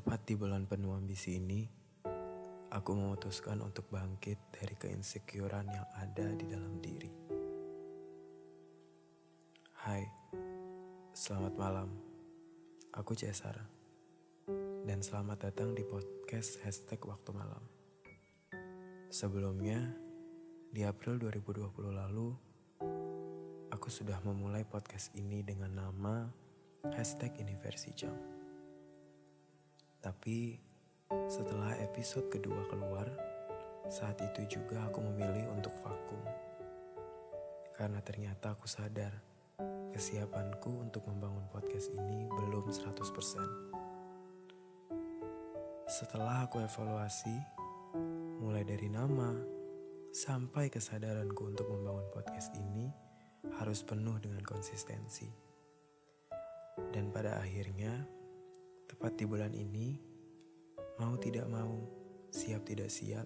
Tepat di bulan penuh ambisi ini, aku memutuskan untuk bangkit dari keinsecurean yang ada di dalam diri. Hai, selamat malam. Aku Cesar. Dan selamat datang di podcast hashtag waktu malam. Sebelumnya, di April 2020 lalu, aku sudah memulai podcast ini dengan nama hashtag Universi Jam. Tapi setelah episode kedua keluar, saat itu juga aku memilih untuk vakum. Karena ternyata aku sadar kesiapanku untuk membangun podcast ini belum 100%. Setelah aku evaluasi, mulai dari nama sampai kesadaranku untuk membangun podcast ini harus penuh dengan konsistensi. Dan pada akhirnya, tepat di bulan ini, mau tidak mau, siap tidak siap,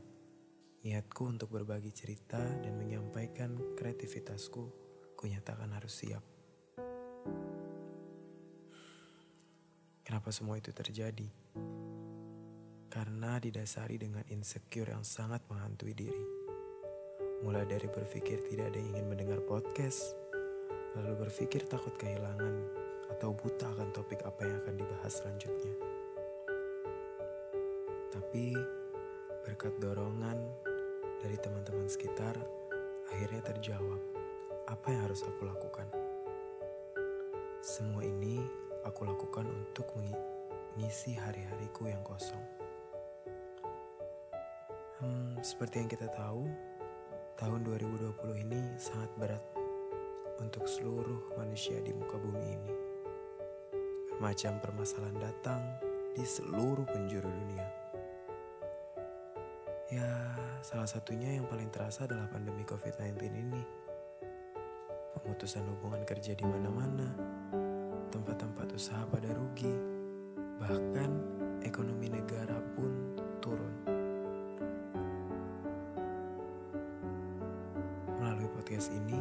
niatku untuk berbagi cerita dan menyampaikan kreativitasku, kunyatakan harus siap. Kenapa semua itu terjadi? Karena didasari dengan insecure yang sangat menghantui diri. Mulai dari berpikir tidak ada yang ingin mendengar podcast, lalu berpikir takut kehilangan atau buta akan topik apa yang akan dibahas selanjutnya. Tapi berkat dorongan dari teman-teman sekitar, akhirnya terjawab apa yang harus aku lakukan. Semua ini aku lakukan untuk mengisi hari-hariku yang kosong. Hmm, seperti yang kita tahu, tahun 2020 ini sangat berat untuk seluruh manusia di muka bumi ini. Bermacam permasalahan datang di seluruh penjuru dunia. Ya, salah satunya yang paling terasa adalah pandemi COVID-19 ini. Pemutusan hubungan kerja di mana-mana, tempat-tempat usaha pada rugi, bahkan ekonomi negara pun turun. Melalui podcast ini,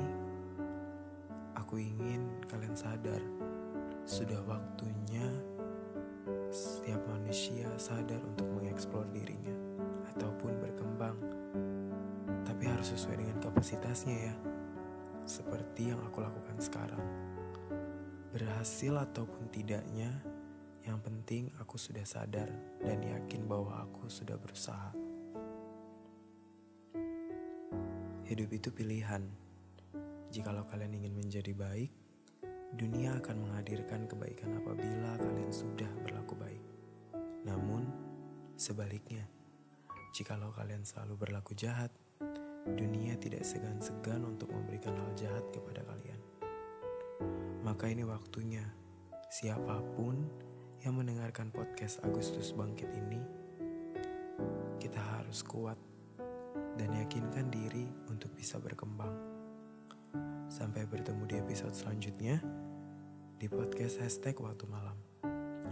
aku ingin kalian sadar, sudah waktunya setiap manusia sadar untuk mengeksplor dirinya ataupun sesuai dengan kapasitasnya ya. Seperti yang aku lakukan sekarang. Berhasil ataupun tidaknya, yang penting aku sudah sadar dan yakin bahwa aku sudah berusaha. Hidup itu pilihan. Jikalau kalian ingin menjadi baik, dunia akan menghadirkan kebaikan apabila kalian sudah berlaku baik. Namun, sebaliknya, jikalau kalian selalu berlaku jahat, dunia tidak segan-segan untuk memberikan hal jahat kepada kalian. Maka ini waktunya, siapa pun yang mendengarkan podcast Agustus Bangkit ini, kita harus kuat dan yakinkan diri untuk bisa berkembang. Sampai bertemu di episode selanjutnya di podcast hashtag waktu malam.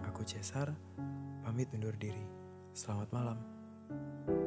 Aku Cesar, pamit undur diri. Selamat malam.